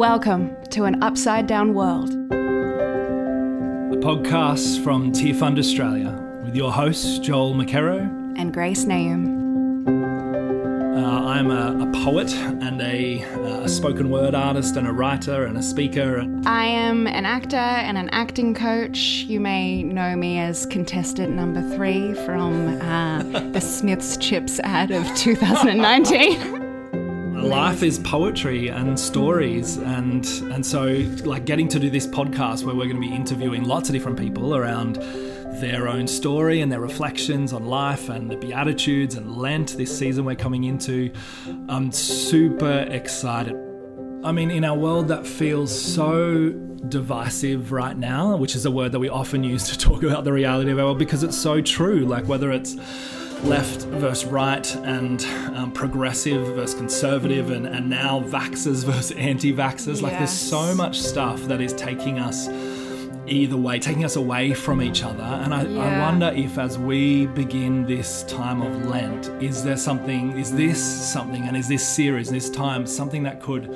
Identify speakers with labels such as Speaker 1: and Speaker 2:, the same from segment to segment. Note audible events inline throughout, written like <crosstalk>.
Speaker 1: Welcome to an upside down world.
Speaker 2: A podcast from Tearfund Australia with your hosts, Joel McKerrow.
Speaker 1: And Grace Naoum.
Speaker 2: Uh, I'm a, a, poet and a, a, spoken word artist and a writer and a speaker.
Speaker 1: I am an actor and an acting coach. You may know me as contestant number three from uh, the Smith's Chips ad of <laughs> 2019.
Speaker 2: Life is poetry and stories and and so like getting to do this podcast where we're going to be interviewing lots of different people around their own story and their reflections on life and the beatitudes and lent this season we're coming into i'm super excited. I mean in our world that feels so divisive right now which is a word that we often use to talk about the reality of our world because it's so true like whether it's left versus right and um, progressive versus conservative and, and now vaxxers <laughs> versus anti-vaxxers yes. like there's so much stuff that is taking us either way taking us away from each other and I, yeah. I wonder if as we begin this time of lent is there something is this something and is this series this time something that could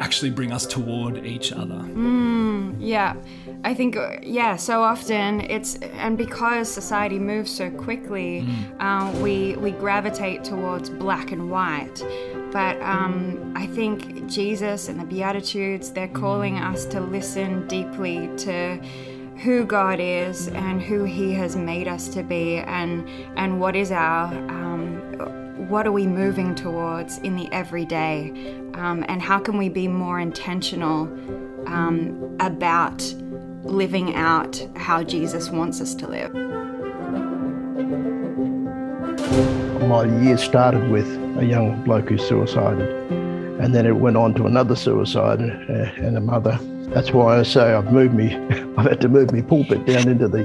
Speaker 2: actually bring us toward each other.
Speaker 1: Mm, yeah, I think uh, yeah. So often it's and because society moves so quickly, mm. uh, we we gravitate towards black and white. But um, I think Jesus and the Beatitudes they're calling mm. us to listen deeply to who God is and who He has made us to be, and and what is our um, what are we moving towards in the everyday, um, and how can we be more intentional um, about living out how Jesus wants us to live.
Speaker 3: My year started with a young bloke who suicided, and then it went on to another suicide uh, and a mother. That's why I say I've moved me. <laughs> I've had to move my pulpit down into the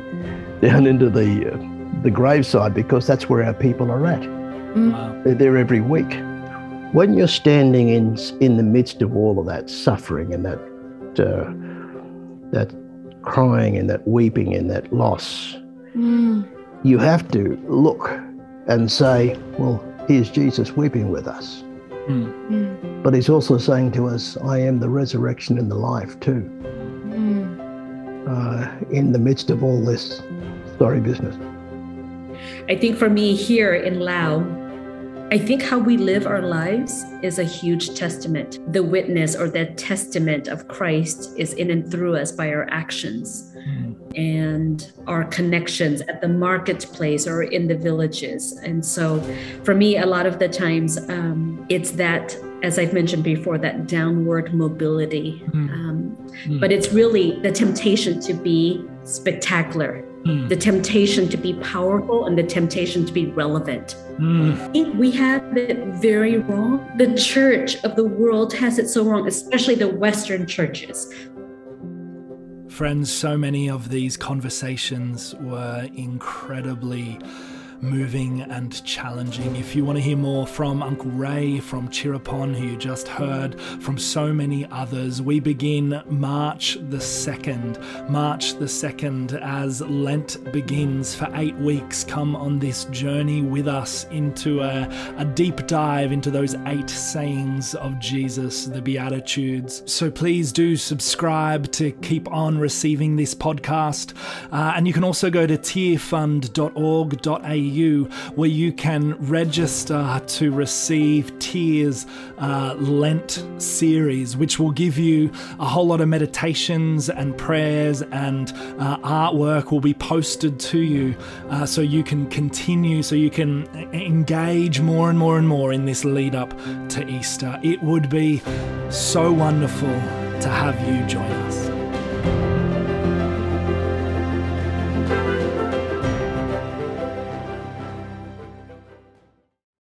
Speaker 3: down into the uh, the graveside because that's where our people are at. Mm. They're there every week. When you're standing in in the midst of all of that suffering and that uh, that crying and that weeping and that loss, mm. you have to look and say, "Well, here's Jesus weeping with us." Mm. Mm. But he's also saying to us, I am the resurrection and the life too. Mm. Uh, in the midst of all this sorry business.
Speaker 4: I think for me here in Lao, I think how we live our lives is a huge testament. The witness or the testament of Christ is in and through us by our actions mm. and our connections at the marketplace or in the villages. And so, for me, a lot of the times, um, it's that, as I've mentioned before, that downward mobility. Mm. Um, mm. But it's really the temptation to be spectacular mm. the temptation to be powerful and the temptation to be relevant. Mm. I think we have it very wrong. The church of the world has it so wrong, especially the Western churches.
Speaker 2: Friends, so many of these conversations were incredibly moving and challenging. If you want to hear more from Uncle Ray, from Chirapon, who you just heard, from so many others, we begin March the 2nd. March the 2nd, as Lent begins for eight weeks, come on this journey with us into a, a deep dive into those eight sayings of Jesus, the Beatitudes. So please do subscribe to keep on receiving this podcast. Uh, and you can also go to tearfund.org.au where you can register to receive Tears uh, Lent series, which will give you a whole lot of meditations and prayers and uh, artwork will be posted to you uh, so you can continue, so you can engage more and more and more in this lead up to Easter. It would be so wonderful to have you join us.